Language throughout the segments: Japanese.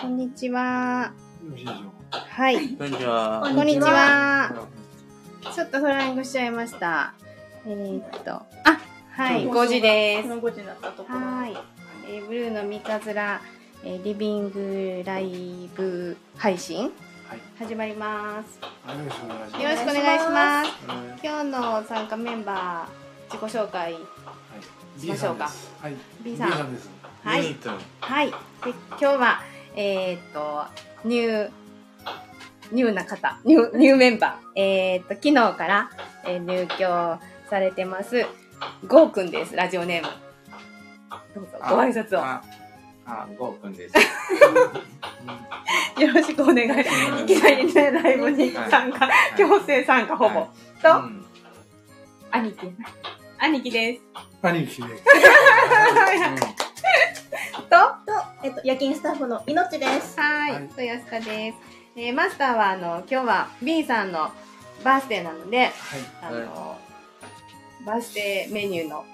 こんにちは。はい。こんにちは。こんにちは。ちょっとフライングしちゃいました。えー、っと、あ、はい、5時です。この5時になったところ。はい。えーブルーの三日面、えーリビングライブ配信はい。始まります。よろしくお願いします。よろしくお願いします。うん今日の参加メンバー、自己紹介。はい。しましょうか B さんです。はい。B さん B さんです。はい。はい。で、今日は、えーっと、ニュー、ニューな方、ニュー、ニューメンバー。えーっと、昨日から、えー入居されてます、ゴーくんです、ラジオネーム。どうぞ、ご挨拶を。あ、あ、ゴーくんです。よろしくお願い。いきなりね、ライブに参加、強制参加ほぼ。と、うん兄貴。兄貴です。兄貴で。と、と、えっと、夜勤スタッフのいのちです。はい、はいと安田です。えーマスターは、あの、今日は B さんのバースデーなので、はい。あの、バースデーメニューの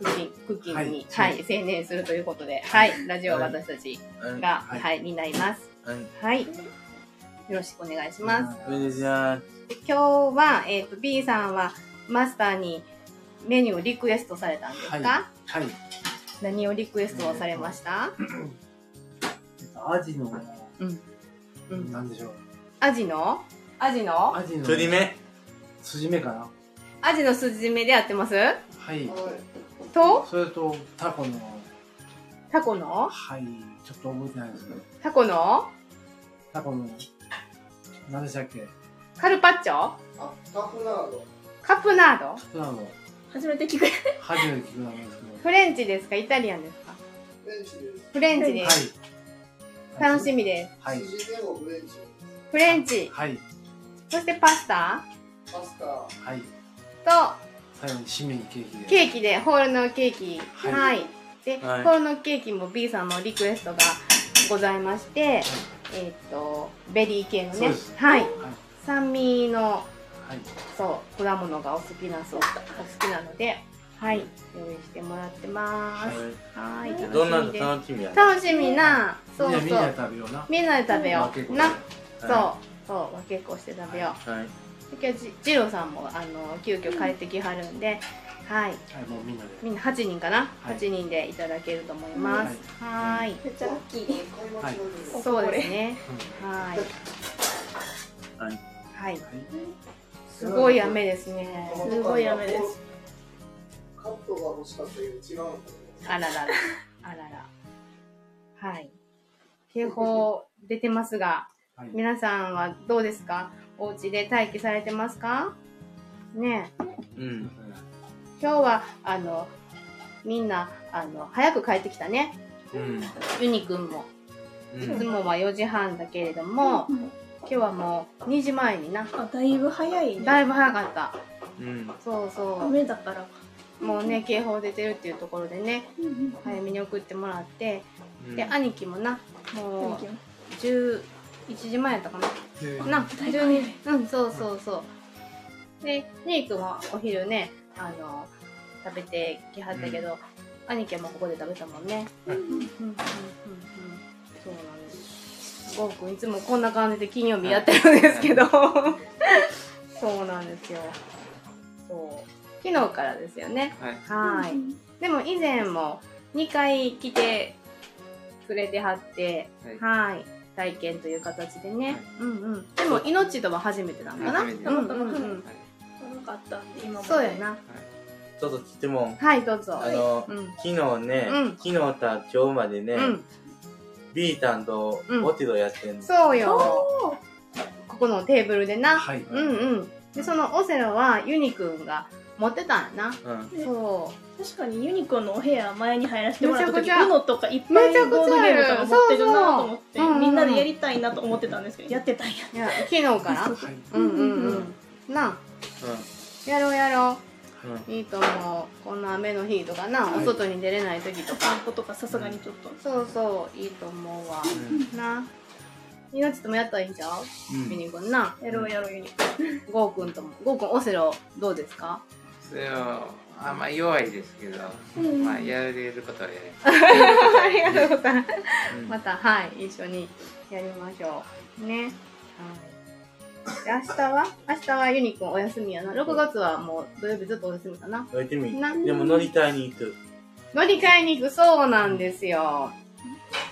クッキング、クッキングに、は、はいい専念するということで、はい、ラジオは私たちうんが、はいはい、担います。うんはい。よろしくお願いします。こんにちは。で今日は、えっ、と、B さんはマスターにメニューをリクエストされたんですか、はいはい。何をリクエストをされました？えっと、アジの、うん。うん。なんでしょう。アジの？アジの？アジの。鳥目。筋目かな。アジの筋目でやってます？はい。と、それと、タコの、タコの？はい。ちょっと覚えてないですけど。タコの？タコの、何でしたっけ？カルパッチョ？あ、カフナード。カプナード？普段の、初めて聞く。初めて聞く名前ですけど。フレンチですか？イタリアンですか？フレンチです。フレンチではす。い。楽しみです。はい。筋でもフレンチ。フレンチ。はい。そしてパスタ？パスタ。はい。と最後に締めにケーキで。ケーキで、ホールのケーキ。は。はいいで、はいホールのケーキも B さんのリクエストがございまして、えーっと、ベリー系のねそうです。はい。はい。酸味の、はい。そう、果物がお好きなそう、お好きなので、はい。用意してもらってます。はい。どんな楽しみです楽しみやね？楽しみな、そうみんなみんなでそう。食べような。みんなで食べよう。分けっこでな、はそう、そう、分けっこして食べよう。はい。で今日じ、ジローさんも、あの、急遽帰ってきはるんで、はい。はい、もうみんなで。みんな8人かな、はい8人でいただけると思います。はーい。めっちゃラッキー。はいそうですね。うんはい。はい。はい。はい。すごい雨ですね。すごい雨です。カットが欲しかったけど違うのかあららら。あらら。はい。警報出てますが、はい。皆さんはどうですか？お家で待機されてますか？ねえうん。今日は、あの、みんな、あの、早く帰ってきたね。うん。ユニくんも。ういつん。もは4時半だけれども、今日はもう2時前にな。あ、だいぶ早いね。だいぶ早かった。うん。そうそ雨だからか。う。もうね、警報出てるっていうところでね、早めに送ってもらって、うんで、兄貴もな、もう、11時前やったかな？でな、だいぶ早い12うん、そうそうそう。で、ネイ君はお昼ね、あの、食べてきはったけど、兄貴もここで食べたもんね。はいうんうんうんうんうん。そうなんです。ゴーくんいつもこんな感じで金曜日やってるんですけど、そうなんですよ。そう。昨日からですよね。はい。はい。でも以前も2回来てくれてはって、はいはい。体験という形でね。はいうんうん。でも、命とは初めてなのかな初めてうんうんうん。悪かった今。そうやな。ちょっと質問。はい、どうぞ。あの、うん。昨日ねうん、昨日た今日までねう、ん。B さんとうんオテドやってんの。そうよ。おここのテーブルでな。はい。うんうん。で、そのオセロはユニくんが持ってたんやな。うん。ねそ確かにユニコーンのお部屋前に入らせてもらった時 UNO とかいっぱいボードゲームとか持ってるなと思ってみんなでやりたいなと思ってたんですけどやってたんやや、昨日からはい。うんうんうん。な、やろうやろうん。う。いいと思う。こんな雨の日とかな、はいお外に出れない時とか。散歩とかさすがにちょっとそうそう、いいと思うわ。うん。な。命ともやったらいいんちゃう？うんユニくんな。やろうやろうユニコーンゴーくんとも。ゴーくん、オセロどうですか？それは、あまあ弱いですけど、うんまあやれることはやります。ありがとうございます。うんまた、はい、一緒にやりましょう。ね。はい。で明日は？明日はユニくんお休みやな。6月はもう土曜日ずっとお休みかな。やってみなでも乗り換えに行く乗り換えに行く、そうなんですよ。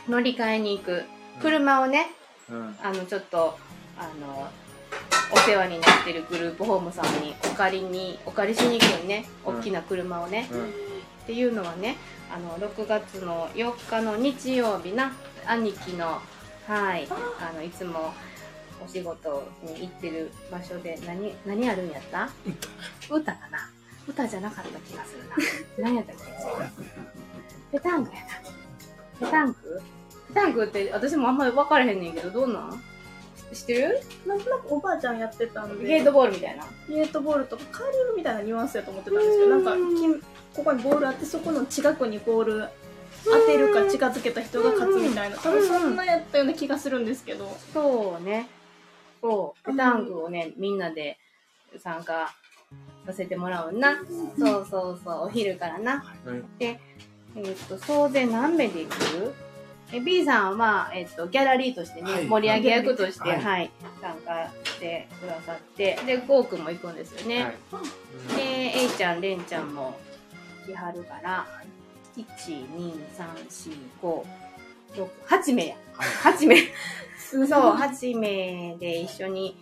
乗り換えに行く。車をね、うんあの、ちょっと、あの、お世話になってるグループホームさんにお借りに、お借りしに行くのね。大きな車をね。うん。っていうのはねあの6月の4日の日曜日な兄貴のはいあ。のいつもお仕事に行ってる場所で何何あるんやった？歌。かな？歌じゃなかった気がするな。何やったっけ？ペタンクやな。ペタンク？ペタンクって私もあんまり分からへんねんけどどうなん？知ってる？なんとなくおばあちゃんやってたんで。ゲートボールみたいな。ゲートボールとかカーリングみたいなニュアンスやと思ってたんですけどなんかきここにボールあってそこの近くにボール当てるか近づけた人が勝つみたいな。多分そんなやったような気がするんですけど。そうね。そう。ペタンクをね、みんなで参加させてもらうな。そうそうそう。お昼からな。うんで、えっと、総勢何名で行く？え B さんは、えっと、ギャラリーとしてね、はい盛り上げ役として、は、はいい参加してくださって、で、ゴーくんも行くんですよね。はいで、A ちゃん、レンちゃんも来はるから、1、2、3、4、5、6、8名や。8名。そう、8名で一緒に、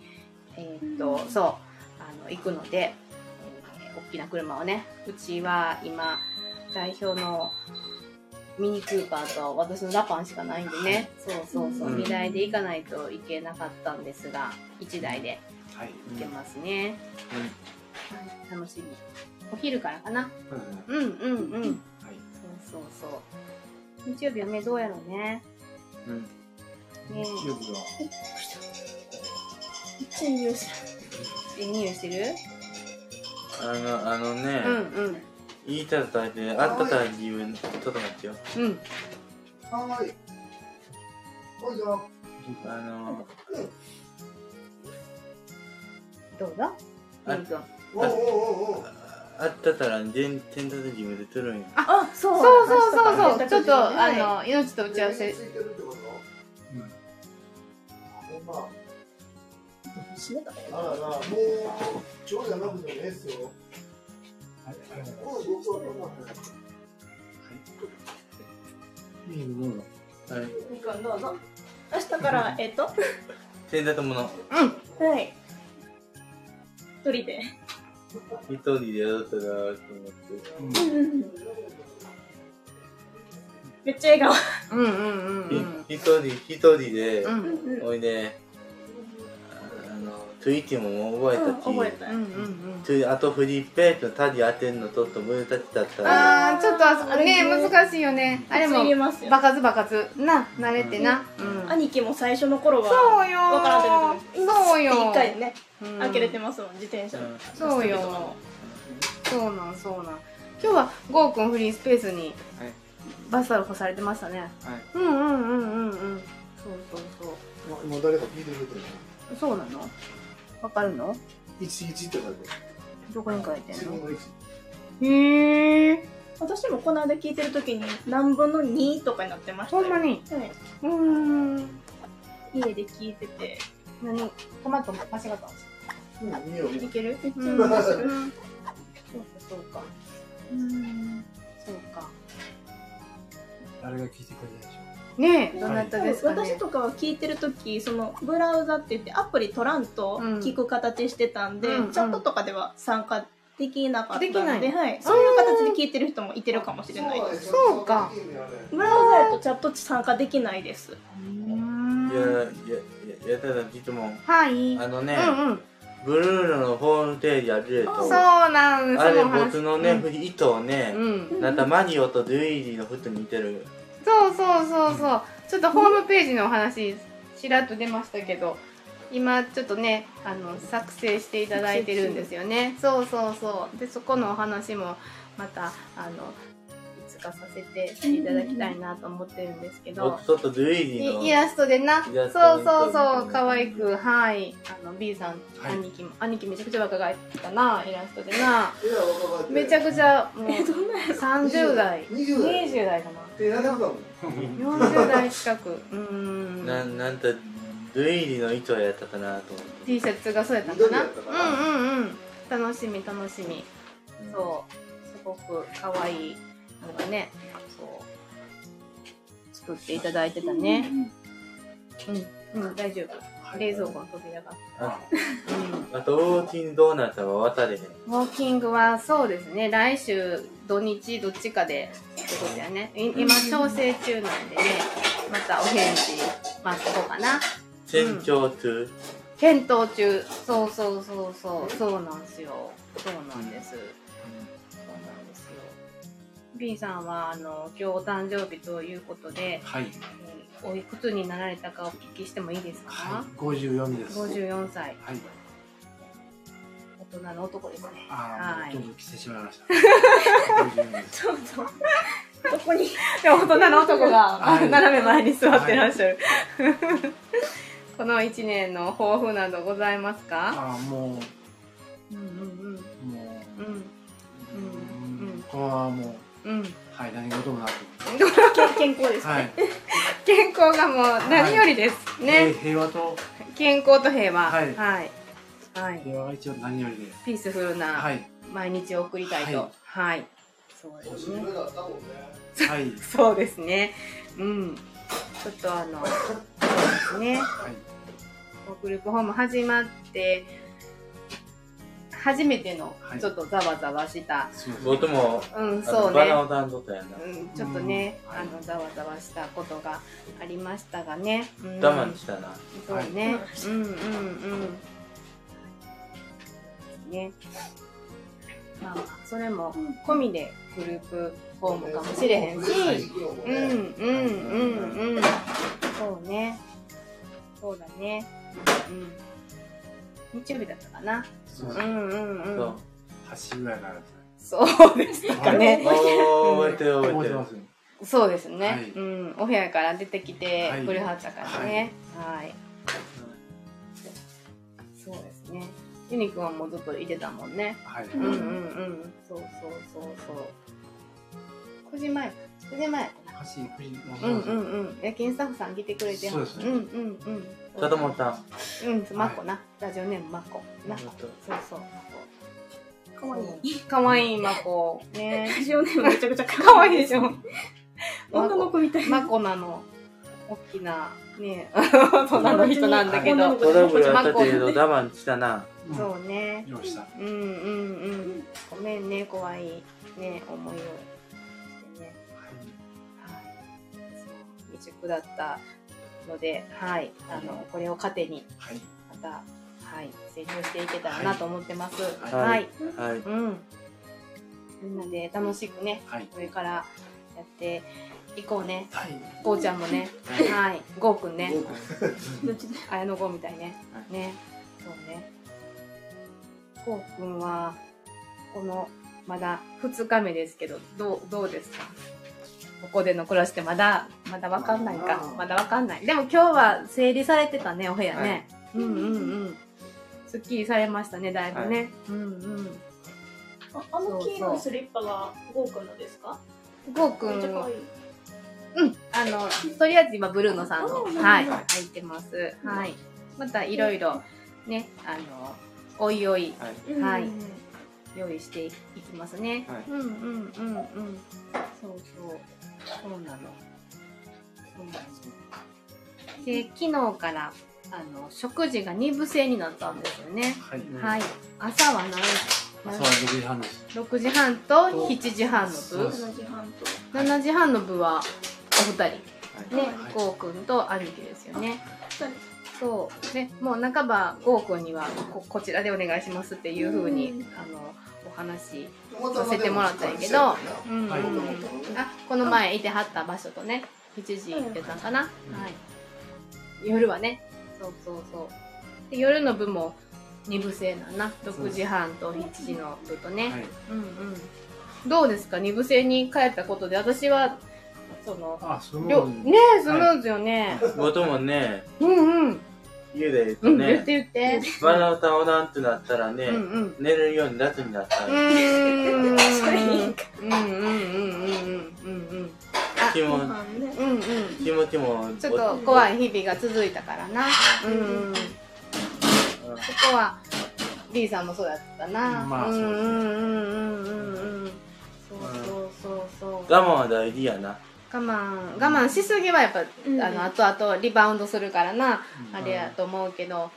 えーっと、そう、あの、行くので、えー大きな車をね、うちは今、代表のミニクーパーと私のラパンしかないんでね、そうそうそう、うん2台で行かないといけなかったんですが、1台ではい。行けますね。はい、楽しみ。お昼からかな。そうですね。うんうんうん。はい。そうそうそう。日曜日はね、どうやろうね。うんね日曜日は、チェンジをしえ、匂いしてる？あのあのね、うんうん。言いたたであったた理由ちょっと待ってようん。はーい。ほいじゃあ、あのどうだ？あ。おうおうおうおう。あったたら全天達自分で取るんよあそうそうそうそうそう。ちょっと、はいあの、命と打ち合わせつ。いてるってこと？ほんま。あらら、もう、今日じゃなくてもええっすよ。はい。ありがとうもう僕はこんなんでいいのどうぞ。はい。みくんどうぞ明日からえっと？天達ものはい。一人で。一人でやろうとなと思って。めっちゃ笑顔うん。うん。うん。うん。ひ一人一人でうん。おいでトゥイティも覚えたし、覚えたうんうんトゥイあとフリッペとタディ当てんのちょっと難しかったうん。らあー、ちょっとあそこね、難しいよね。あれも言え、ますよバカズバカズ。な、慣れてな。うん。兄貴も最初の頃はそうよわからんけどそうよ。一回でねうん開けれてますもん自転車うんそうよ。そうなん、そうなん。今日はゴーくんフリースペースにはいバスタオル干されてましたね。はいうんうんうんうんうん。そうそうそう。今誰か聞いてくれてるそうなの？わかるの？一一って書いてどこに書いてんの？分の一。へえ。私もこの間聞いてる時に何分の2とかになってましたよほんまに？はい、うーん。家で聞いてて何？トマト間違ったんですかうん、いける？うん。そうか、そうか。うん。そうか。誰が聞いてくれたでしょねえ、どなたですかね私。とかは聞いてる時そのブラウザって言ってアプリ取らんとうん聞く形してたんで、うんうんチャットとかでは参加できなかったのでではい、そういう形で聞いてる人もいてるかもしれないですそうかブラウザやとチャット参加できないですいやいやいややただ質問はい。あのね、うんうん。ブルーノのホームページあるそうとなんですあれ僕のね、うん糸をね、うん。なんかマリオとルイージの服に似てるそうそうそうそう。ちょっとホームページのお話、ちらっと出ましたけど、今ちょっとね、あの、作成していただいてるんですよね。そうそうそう。で、そこのお話も、また、あの、かさせていただきたいなと思ってるんですけど、ちょっとルイージのいイラストでな、そうそうそう、うん可愛く、はい。あの、B さん、はい兄貴も、兄貴めちゃくちゃ若返ったな、イラストでな。めちゃくちゃ、もう、えどんなやつ？30代、20代20代かな。手長かったもん40代近く。うーん。ななんとルイージの糸やったかなと思って T シャツがそうやったかな。緑やったかなうんうんうん。楽しみ、楽しみ。そう。すごく可愛いのがね、そう。作っていただいてたね。うん、うん、大丈夫。冷蔵庫の扉が。あうん。あとウォーキングどうなったか分かれへんウォーキングはそうですね、来週土日どっちかでってことやね。い今調整中なんでね、またお返事待っとこうかな。船長中、検討中。そうそうそうそう、そうなんですよ。そうなんです。そうなんですよ。B さんはあの今日お誕生日ということで、はい。えーおいくつになられたかお聞きしてもいいですか、はい。54です。54歳。はい。大人の男ですね。ああ、はいどんどん来てしまいました。54です。そうそうどこに？大人の男がはい斜め前に座ってらっしゃる。この1年の抱負などございますか？ああ、もうんうんうん。う、もう、うん。ううんん、このままもう、うん。はい、何事もなく。健康ですね、はい。健康がもう何よりです。ね。平和と、健康と平和。はいはい。はい。平和が一応何よりで。ピースフルなはい。毎日を送りたいと。はいはい。そうですね。ねはい。そうですね。うん。ちょっとあの、そうですね。はい。グループホーム始まって、初めてのはいちょっとざわざわした。僕もうん、あそうね。のバナナダンドとやな、うん、ちょっとね、あのざわざわしたことがありましたがね。うん、我慢したな、そうね。うんうんうん。ね。まあまあ、それも込みでグループホームかもしれへんし、はいうんうんうんうん。そうね。そうだね。うん。日曜日だったかな。そうです。うんうんうん。そう8ぐらいから。そうでしたかね。覚えてる覚えてる覚えてます。そうですね、はいうん。お部屋から出てきてはいくれはったからね。はい。そうですね。ユニくんはもうずっといてたもんね。はい。うんうんうん。そうそうそうそう。9時前。9時前やったな。8、9時、もうんうんうん。夜勤スタッフさん来てくれてそうですねうんうんうん。子供さんうん、マッコな。ラジオネームマッコ。な。そうそう。かわいいかわいいマコ。ね。ラジオネームめちゃくちゃかかわいいでしょ。女の子みたいなマコなの。大きな、ね、大人の人なんだけど。トラブルあったけど我慢したなうんそうね。うんうんうん。ごめんね、怖いね、思いをしてね。はい。そう未熟だったので、はい。あの、これを糧に、はい。また、はい、成長していけたらなと思ってます。はいはい。はいうん。みんなで楽しくね、はい。これからやっていこうね。はい。こうちゃんもね、はい。ゴーくんね、綾野剛みたいね。ね。そうね。ゴーくんは、この、まだ2日目ですけど、どう、どうですか？ここでの暮らしってまだ、まだわかんないか。まだわかんない。でも今日は整理されてたね、お部屋ね。うんうんうん。すっきりされましたね、だいぶね。うんうん。ああの黄色いスリッパがゴーくんのですか？ゴーくんめっちゃかわいいうん、あの、とりあえず今、ブルーノさんの、うんはい、入ってます。はい。また、いろいろ、ね、あの、おいおい、はい用意していきますね。はいうんうんうんうん。そうそう。そうなの。で、昨日から、あの、食事が2部制になったんですよね。はい。はい。朝は何？朝は6時半です。6時半と7時半の部。そうです。7時半と7時半の部はお二人。はい。ねはいゴーくんと兄貴ですよね。そう。ねもう半ばゴーくんにはここちらでお願いしますっていうふうにうん。あのお話ささせてもらったんやけど、うん。あこの前いてはった場所とね7時行ってたんかな、はい。夜はね。そうそうそう。で夜の部も2部制なんな？6時半と7時の部とね、はい。うんうん。どうですか？二部制に帰ったことで、私は、その、あ、スムーズに。ねえ、スムーズよね。僕もね、うんうん。家で言うとうん、言っね、て言って。バナ歌おらんってなったらね、うんうん。寝るように夏になったん。それいいかうんうんうんうんうんうん気もうん。うんうん。気持ちも、ちょっと怖い日々が続いたからな。うんうん。そこは、B さんもそうやったな。まあうんうんうんうんうんうん。そうそうそうそう。我慢は大事やな。我慢、我慢しすぎはやっぱ、うんあの、後々リバウンドするからな、うんあれやと思うけど、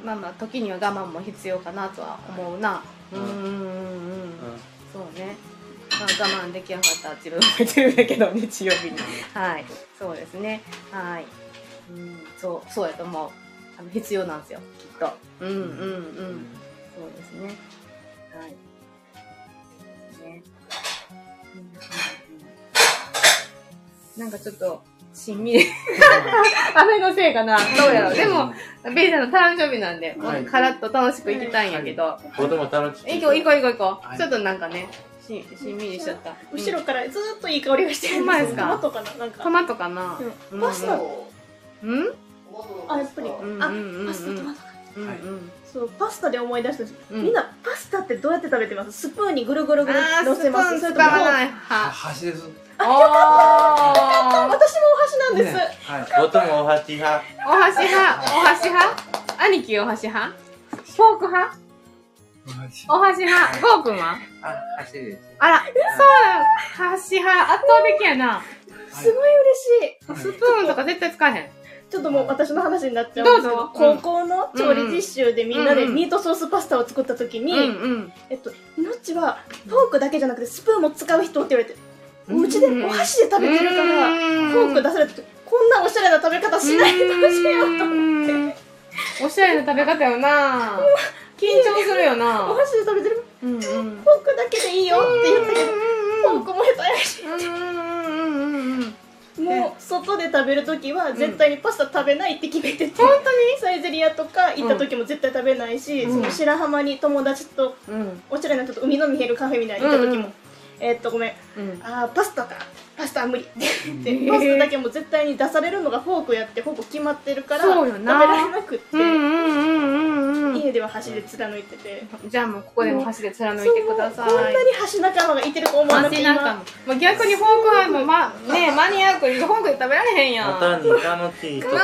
うんまあまあ、時には我慢も必要かなとは思うな。うんうんうんうん。そうね。まあ、我慢できなかったら自分も言ってるんだけど、日曜日に。はい。そうですね。はい。うん、そう、そうやと思う。あの、必要なんですよ、きっと。うんうんうん。そうですね。はい。ね。うんうんうんなんかちょっと、しんみり。雨のせいかなどうやろう。でも、ベイさんの誕生日なんで、もはいうカラッと楽しく行きたいんやけど。僕も楽しい。行こう行こう行こう行こう。はいちょっとなんかね、ししんみりしちゃった。後ろからずーっといい香りがしてるほんまですか？トマトかななんか。トマトかな？うん。パスタうん？あやっぱり。うんあうんうんうん。パスタトマトうんはい。うん。そうパスタで思い出した。しうん。みんなパスタってどうやって食べてます？スプーンにぐるぐるぐるあー、乗せます。スプーン使それともわない。あ派。箸です。おー。私もお箸なんです、ねはい。僕もお箸派。お箸派、お箸派？兄貴お箸派？フォーク派？お箸派。ゴーくんは？あ、箸です。あら、そうなの箸派、圧倒的やな。すごい嬉しい。スプーンとか絶対使えへん。ちょっともう私の話になっちゃうんですけど高校の調理実習でみんなでミートソースパスタを作った時に。えっと、いのっちはフォークだけじゃなくてスプーンも使う人って言われて、お家でお箸で食べてるから、フォーク出された時こんなおしゃれな食べ方しないでほしいよと思って、おしゃれな食べ方よな。緊張するよおな箸で食べてる？うんうん。フォークだけでいいよって言ったけど、フォークも下手やし。うんうんうんうん。もう外で食べる時は絶対にパスタ食べないって決めてて、本サイゼリアとか行った時も絶対食べないし、うん。その白浜に友達とうん。おしゃれな人と海の見えるカフェみたいに行った時も、えーっとごめん。うん。あーパスタか。パスタは無理。って言って、パスタだけも絶対に出されるのがフォークやってフォーク決まってるから食べられなくって、家では箸で貫いてて、じゃあもうここでも箸で貫いてくださいこんなに箸仲間がいてると思わなくて今も、まあ、逆にフォーク派もまねマニアックにフォークで食べられへんやん。またに楽しいところ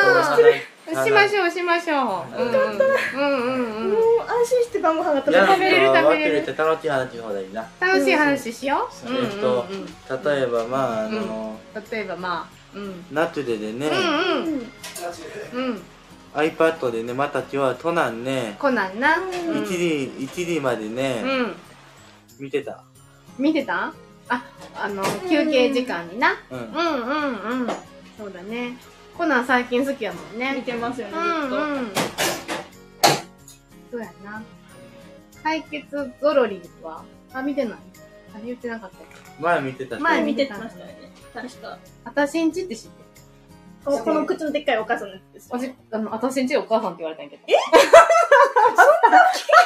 しましょうしましょううんうんうん。うんうんもう安心して晩ご飯が食べれる食べれる食べ忘れるれて楽しい話の方がいいな。楽しい話しよう、うんうんえっとうん、例えば、まあ、あの、例えばまあうん。夏ででね、うんうん。うんうん iPad でね、また今日は都南ね、コナンな。うん1時、1時までね、うん。見てた。見てた？ああの休憩時間にな。うん。うんうんうん。そうだね。コナン最近好きやもんね。見てますよねうっと、うん。そうやな。解決ゾロリは？あ見てない。あれ言ってなかったっけ？前見てたし。前見てましたよね。確か。私んちって知ってる？このこの口のでっかいお母さんのやつですおじあの私んちお母さんって言われたんやけど。え？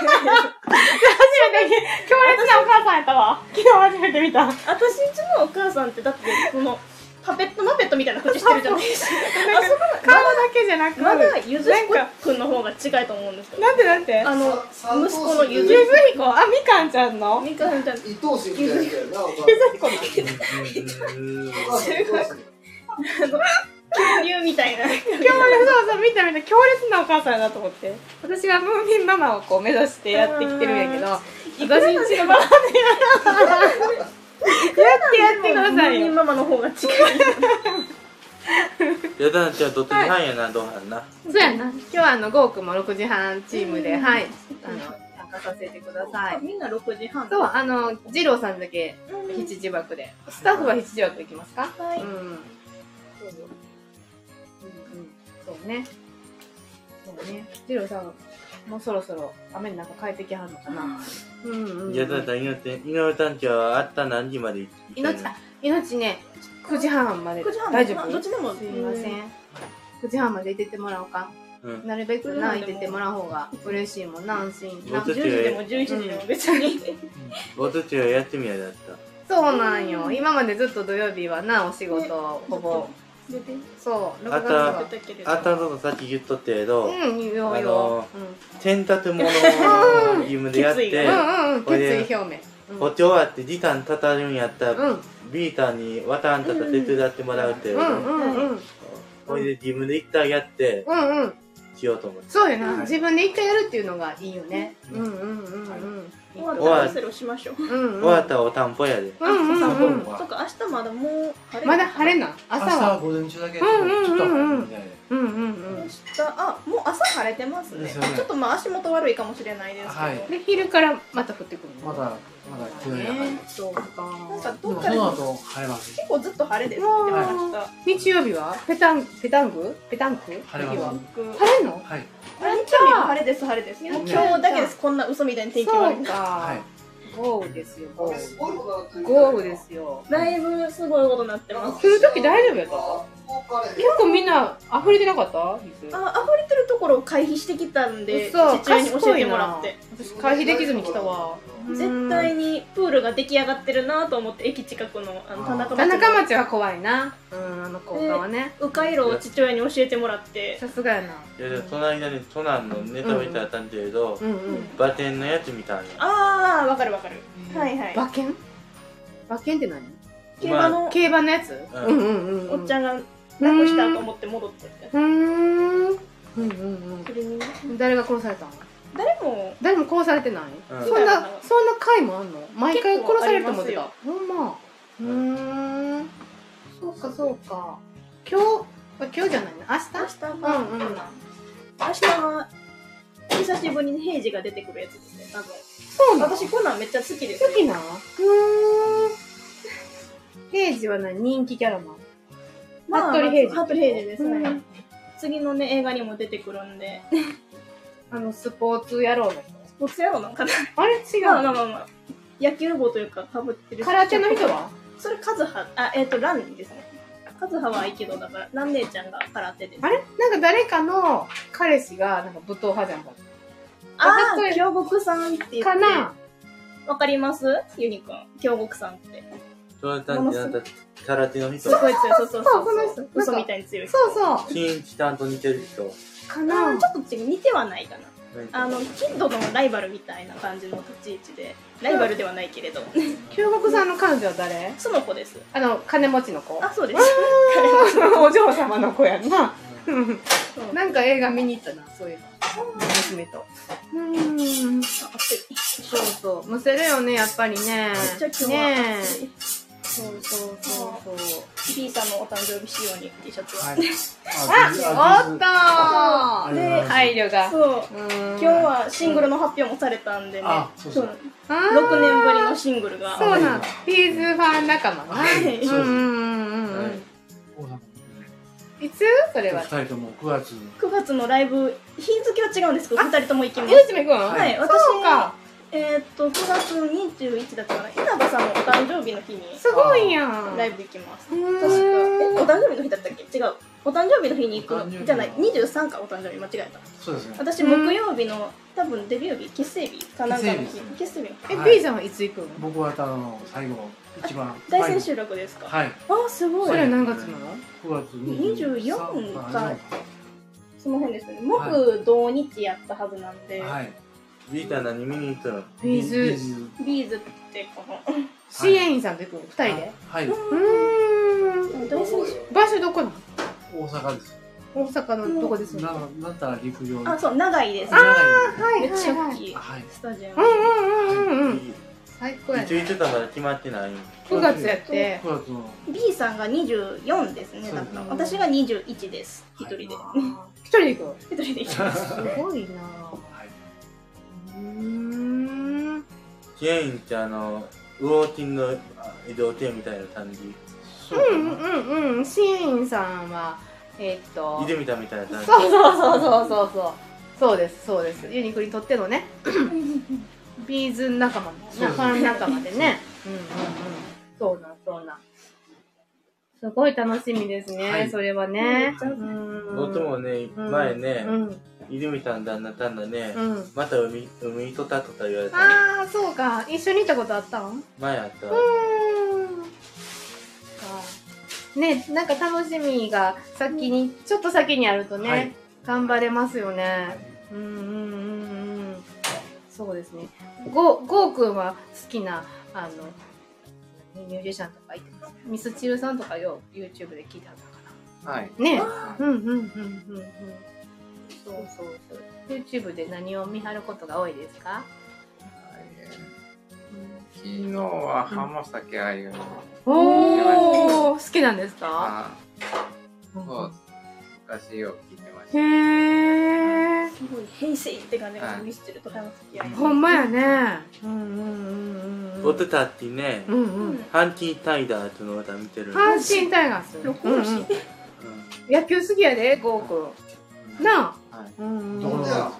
初めて強烈なお母さんやったわ。昨日初めて見た。私んちのお母さんってだってこのパペットマペットみたいな口してるじゃ ないですか顔だけじゃなくまだゆず彦くんの方が近いと思うんですよなんてなんてあのさ息子のゆゆずずひこあみかんちゃんの。みかんちゃん伊藤氏みたいなやつやな、お母ゆずひこのうん 恐竜みたいな。強烈そうそう見た見た強烈なお母さんやなと思って。私はムーミンママをこう目指してやってきてるんやけど私ん。ちのママでやってやってくださいよ。ムーミンママの方が近い。やだなちゃん、どっち半やな、どうはんな。そうやな。今日はあのゴーくんも6時半チームではい。あの参加させてください。みんな6時半。そうあの二郎さんだけうん。七時枠で。スタッフは七時枠行きますか？はい。うんそうね。そうね。二郎さんもうそろそろ雨の中帰ってきはんのかな。うん。うんうんやだな、命、井上たんちはあった何時まで行って命あ命ね9時半まで。9時半大丈夫？どっちでも。すいません。9時半まで出てってもらおうか。うん。なるべくな出てってもらう方が嬉しいもんな安心。な僕10時でも11時でも別に。おとちは休みやだった。そうなんよ。今までずっと土曜日はな、お仕事、ほぼ。出てそう、6あたけれどあったのさっき言っとったけど、うん、よの。洗濯物を義務でやって、うんうんうん、これで決意表明。補聴終わって時間たたるんやったら、うん、ビーターに渡らんたら手伝ってもらうって、うん、うん、うん、これで自分で一回やってうん、うん。しようと思って。そうよな、はい自分で一回やるっていうのがいいよね。うん、うん、うん、うん。終わったらセロしましょう。終わったらお散歩やで。うん、うん、うん。もそっか明日まだもう晴れまだ晴れな。朝は。朝は午前中だけちょっとうんうんうんうんちょっと晴れるみたいでうん、うん、うん明。日あもう朝晴れてますねちょっとまあ足元悪いかもしれないですけど、はいで、昼からまた降ってくるの？まだまだ急にね。そうか。なんかでどっかでもその後晴れます。結構ずっと晴れです。ね、日日曜日はペタン、ペタンク。ペタンク。晴れます晴れんのはい。日曜日は晴れです晴れです。今日だけです。こんな嘘みたい。に天気か。はい。豪雨ですよ、豪雨。ですよ。だいぶすごいことになってます。来る時大丈夫やった？結構みんな溢れてなかった？水。あ溢れてるところを回避してきたんで嘘。父親に教えてもらって。私回避できずに来たわ。絶対にプールが出来上がってるなと思って駅近くのあの田中田町中町は怖いな。うんあの高架はね。迂回路を父親に教えてもらって。さすがやな。いやでもその間にトナンのネタ見たらたんだけど、うん。うん。バテンのやつみたいな。ああわかるわかる。はいはい。馬券？馬券って何？競馬の競馬のやつ？うん。うんうんおっちゃんがなくしたと思って戻ってって。うーん。うんうんそれにねうん誰が殺されたの？誰も。誰も殺されてない？うん。そんなそんな回もあんの？毎回殺されると思ってた結ほんま。うーん。そうかそうか。今日？あ今日じゃないの明日？明日は、うんうん明日は久しぶりに平次が出てくるやつですね多分。そうなの？私コナンめっちゃ好きですよ。好きなうーん平次は何？人気キャラなのまあ服部平次。服部平次ですね、うん。次のね映画にも出てくるんで。あのスポーツ野郎の人。スポーツ野郎なんかなあれ？違う。まあまあまあまあ。野球帽というかかぶってる空手の人は？それカズハ？あえっ、とランですね。カズハは合気道だからラン姉ちゃんが空手です。あれ？なんか誰かの彼氏がなんか武闘派じゃん。かああ京極さんって言って。かな？わかります？ユニくん京極さんってそのたんってなんか空手の人す。ごい強いそうそうそうその人嘘みたいに強いそうそう新一ちゃんと似てる人。かなちょっと違う似てはないかなあのキッドのライバルみたいな感じの立ち位置でライバルではないけれど京極さんの彼女は誰その子ですあの金持ちの子あそうですお嬢様の子やんななんか映画見に行ったなそういうの娘とうーんそうそうむせるよねやっぱりねめっちゃ今日はねそうそうそうそう。B さんのお誕生日仕様に T シャツは、はい。あおっとーで配慮が。そう。今今日はシングルの発表もされたんでね、あそうそう。6 6年ぶりのシングルが。そうなんビーズファン仲間なはい。うんうんうんうんはい。つ？それは。二人とも9月9月のライブ。日付は違うんですけど2人とも行きます。ゆうちめくんはい。私そうかえーっと9月21だったかな。稲葉さんのお誕生日の日にすごいやん。ライブ行きます。確か。えお誕生日の日だったっけ？違う。お誕生日の日に行くの。じゃない。23かお誕生日。間違えた。そうですね。私木曜日の多分デビュー日結成日かなんかの日。結結成日。えはい B さんはいつ行くの？僕はあの最後一番大千秋楽ですか？はい。あすごい。それは何月なの？9月24かその辺ですね。はい木土日やったはずなんで、はいビーター何見に行ったの？ B'z。 B'z。ってこの。支援員さんと行くの？二人で？はい。うーん。場所どこなの？大阪です。大阪のどこですなかなんたら陸上あそう長居です。長居はいめっちゃはい大きい。はい。スタジアム、うんうんうんうんうん。い最高やねついつかまだ決まってない。9月やって。9月の。B さんが24ですねだから私が21です。一人で。一人で行く一人で行きます。すごいな支援員ってあのウォーキング移動艇みたいな感じ。そうんうんうん。支援員さんはえーっといでみたみたいな感じ。そうそうそうそうそう。そうそうですそうです。ユニクにとってのね。ビーズ仲間そうですファン仲間でね。うんうんうん。そうなんそうなん。すごい楽しみですね、はい。それはね。うん。僕もねうん。前ねうん泉さん旦那たんだね、うん。また海、海にとったとか言われた。ああ、そうか。一緒に行ったことあったん？前あった。うーん。ね、なんか楽しみが先に、ちょっと先にあるとね、はい頑張れますよね。うんうんうんうん。そうですね。ゴー、ゴーくんは好きな、あの、ミュージシャンとかいてますミスチルさんとかよ、YouTube で聞いてはったかはい。な。ねうんうんうんうんうん。そうそうそう。YouTube で何を見張ることが多いですか、昨日は浜崎あゆの、おー、好きなんですか？あそう、昔よく聞いてましへー。すごい平成って感じがミスチルと浜崎あゆみほんまやね。うんうんうんうん。僕たちね、うんうん。ハンティタイダーっていうのを歌見てる。阪神タイガース。うんうん野球好きやで、ゴーくん。な。あ。どこのおっや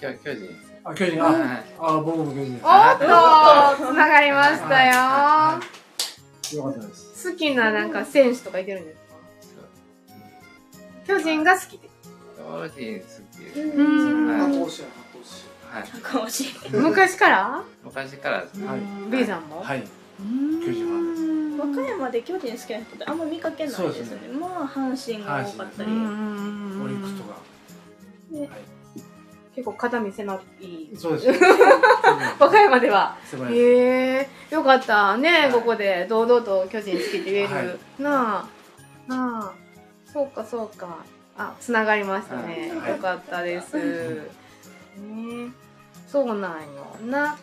巨巨人です。あ、巨人、はい。あ、あ、僕も巨人です。と、つながりましたよ。よかったです。好きななんか選手とかいてるんですか？巨人が好き。で。巨人好き。です。うんやはい。昔から？昔からです。はい。さんも？はい。うん。巨人ファンです和歌山で巨人好きな人ってあんま見かけないですね。そうですね。まあ阪神が多かったり、オリックスとか。ね。はい。結構肩身狭い。そうです。和歌山では。へえ。よかった。ね、はい。ここで堂々と巨人好きって言える、はい。なあ。なあ。そうかそうか。あつながりましたね、はい。よかったです、ね。そうなんよな。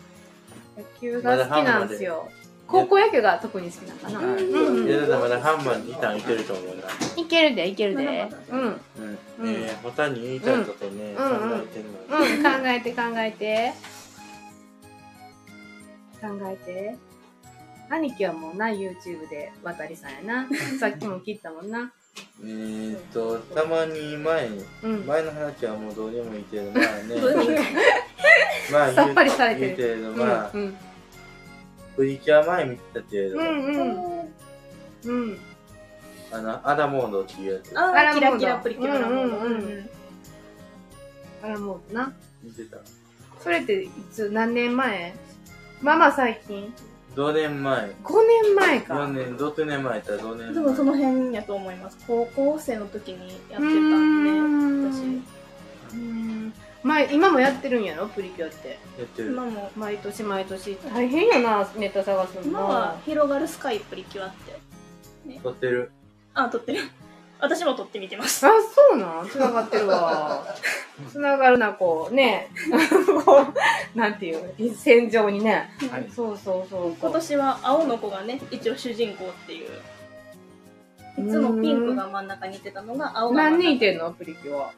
野球が好きなんですよ高校野球が特に好きなのかな、はいうん。うん。いや、だハンマーにターンいけると思うな。いけるでいけるで。うん。うん。えに言いたいことね、うん。考えてん。の。うん。考えて考えて考えて兄貴はもうな YouTube で渡りさん。やなさっきも聞いたもん。なえーっと、たまに前前の話はもうどうでもいいけど、まあね。まあさっぱりされてるプリキュア前見てたけれど、うんうん。うん。あの、アダモードっていうやつ。ああキラキラプリキュアラモードうんうんうん。あらもうな。見てた。それっていつ何年前？まあまあ最近？同年前。5年前か。4年、6年前やったら同年多分そ前。の辺やと思います。高校生の時にやってたんん。で前今もやってるんやろ？プリキュアって。やってる。今も毎年毎年。大変やなネタ探すの。今は広がるスカイプリキュアって。撮ってる。あ撮ってる。私も撮ってみてます。あそうなん？つながってるわ。つながるなこう。ね。こ うなんていう？戦場にね。はい。そうそうそう。そう今年は青の子がね一応主人公っていう。いつもピンクが真ん中にいてたのが青が真ん何中人いてんの？プリキュア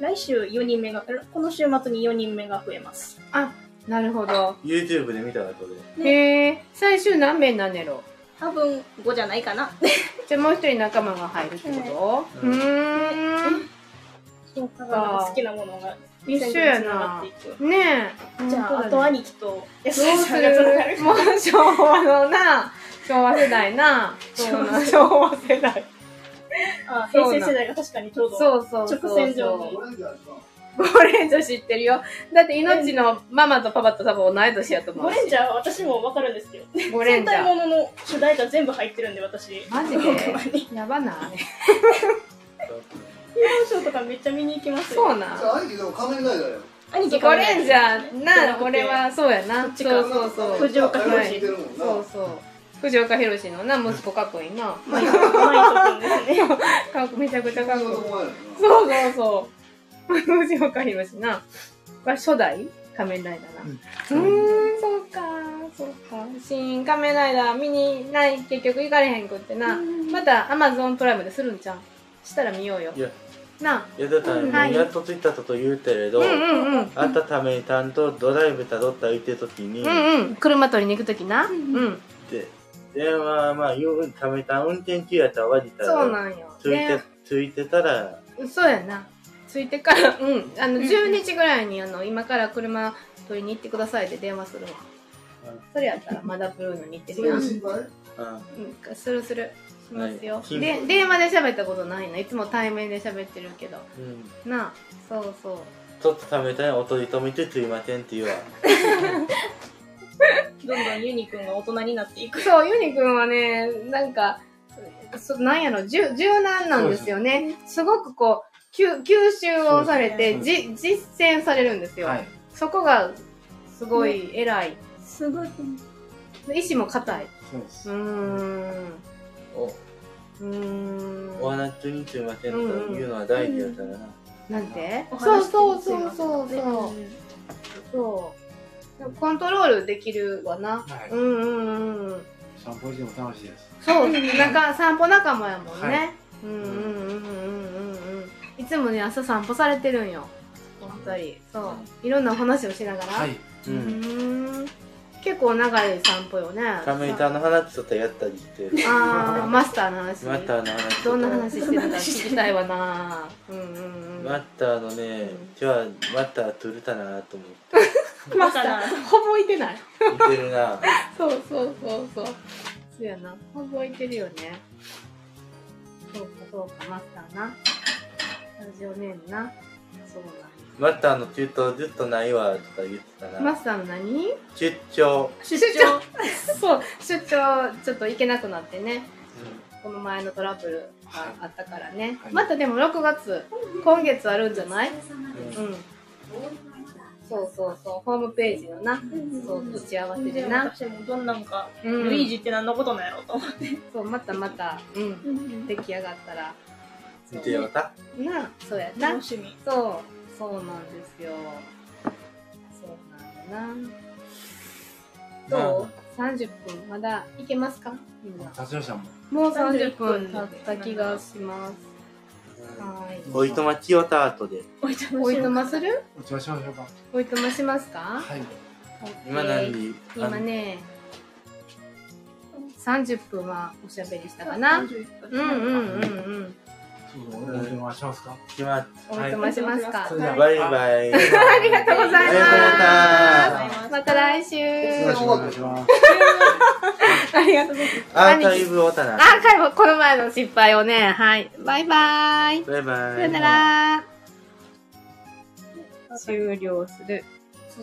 来週4人目がこの週末に4人目が増えます。あなるほど。YouTube で見たらこれ。へえ。最終何名なんねやろ多分5じゃないかな。じゃあもう一人仲間が入るってこと、ううん。ーん好きなものが一緒やな。ねえ。じゃあ、あと兄貴と安どうす田さ んがつながるる。もう昭和のな昭和世代な。昭和世代あ平成世代が確かにちょうどそうそう直線上にオレンジャーレンジャー知ってるよ。だって命のママとパパと多分同い年やと思うゴレンジャーは私も分かるんですけど。ゴレンジャー。戦隊ものの主題歌全部入ってるんで私。マジで？ほんまに。ヒーやばない。ローショーとかめっちゃ見に行きますよ。そうなん。じゃあ兄貴でも仮面ライダーや兄貴ゴレンジャーなこ俺はそうやな。そうそうそう。藤岡弘はい。似てるもんな。そうそう藤岡弘のな息子かっこいいなマイト君ですねかっこめちゃくちゃかっこいいそうそうそう。藤岡弘な。は初代仮面ライダーな。うーん、そうか、そうか。新仮面ライダー見にない、結局行かれへんくってな。またアマゾンプライムでするんちゃうしたら見ようよい。や、な。いやだからもうやっと着いたと言うけれど、あったために担当ドライブたどった行ってる時に、うんうん。車取りに行くときな。うん。で電話まあ言うためた運転中やったら割りたらそうなんよ。ついて、ねついてたらそうやな。ついてから、うん。あの、12時ぐらいに、あの、今から車取りに行ってくださいって電話するわ。それやったら、まだブルーのに行ってるやん。うんうん、するする。しますよ。はいで、電話で喋ったことないの。いつも対面で喋ってるけど。うんなあ、そうそう。ちょっと食べたいお取り止めてすいませんって言うわ どんどんユニくんが大人になっていくそう、ユニくんはね、なんか、そなんやろ、柔柔軟なんですよね。すごくこう、吸吸収をされて、じ実践されるんですよ。はい。そこが、すごい偉い。すごい意志も硬い。そうですうー。ん。おうーん。お話中にすいませんというのは大事だからな、なんて？おそう話そうそうそうねそう。コントロールできるわな。はいうんうんうん。散歩しても楽しいです。そう、なんか散歩仲間やもんね。はいうんうんうんうんうんうん。いつもね、朝散歩されてるんよ。お二人。そう。いろんな話をしながら。はい。ううん。結構長い散歩よね。カメイターの話とかやったりしてるあー、マスターの話。マッターの話どんな話してるか聞きたいわな。うんうんうん。マッターのね、今日はマッター取れたなと思っマスターほぼいてない。て似てるな そうそうそうそう。そうやな。ほぼいてるよね。そうかそうか、マスターな。ラジオネームな。そうマッターの中東ずっとないわとか言ってたなん。マなスターの何？出張、出張 そう、出張ちょっと行けなくなってね。この前のトラブルがあったからね。はいまたでも6月、今月あるんじゃない？うん。そうそうそう、ホームページのな、そう、打ち合わせでな。私もどんなんか、うんルイージって何のことなんやろうと思ってそう、またまた、うん、出来上がったら。見てよかっなあ、そうやな楽。しみそう、そうなんですよ。そうなんだな。たどう ?30 分、まだいけますか？みんな。も。もう30分経った気がします。はい。おいとまきよた後でおいとおいとまする？お茶しましょうか。おいとましますか？はい。今何時？今ね、30分はおしゃべりしたかな？うんうんうんうん。お邪魔しますか？決まっおいとましますか。それではバイバイありがとうございありがとうございま。ますまた来週。よろしくお願いします。ありがとうございます。アーカイブをたなアーカイブ、この前の失敗をね、はい。バイバイ。バイバイさよなら。終了する。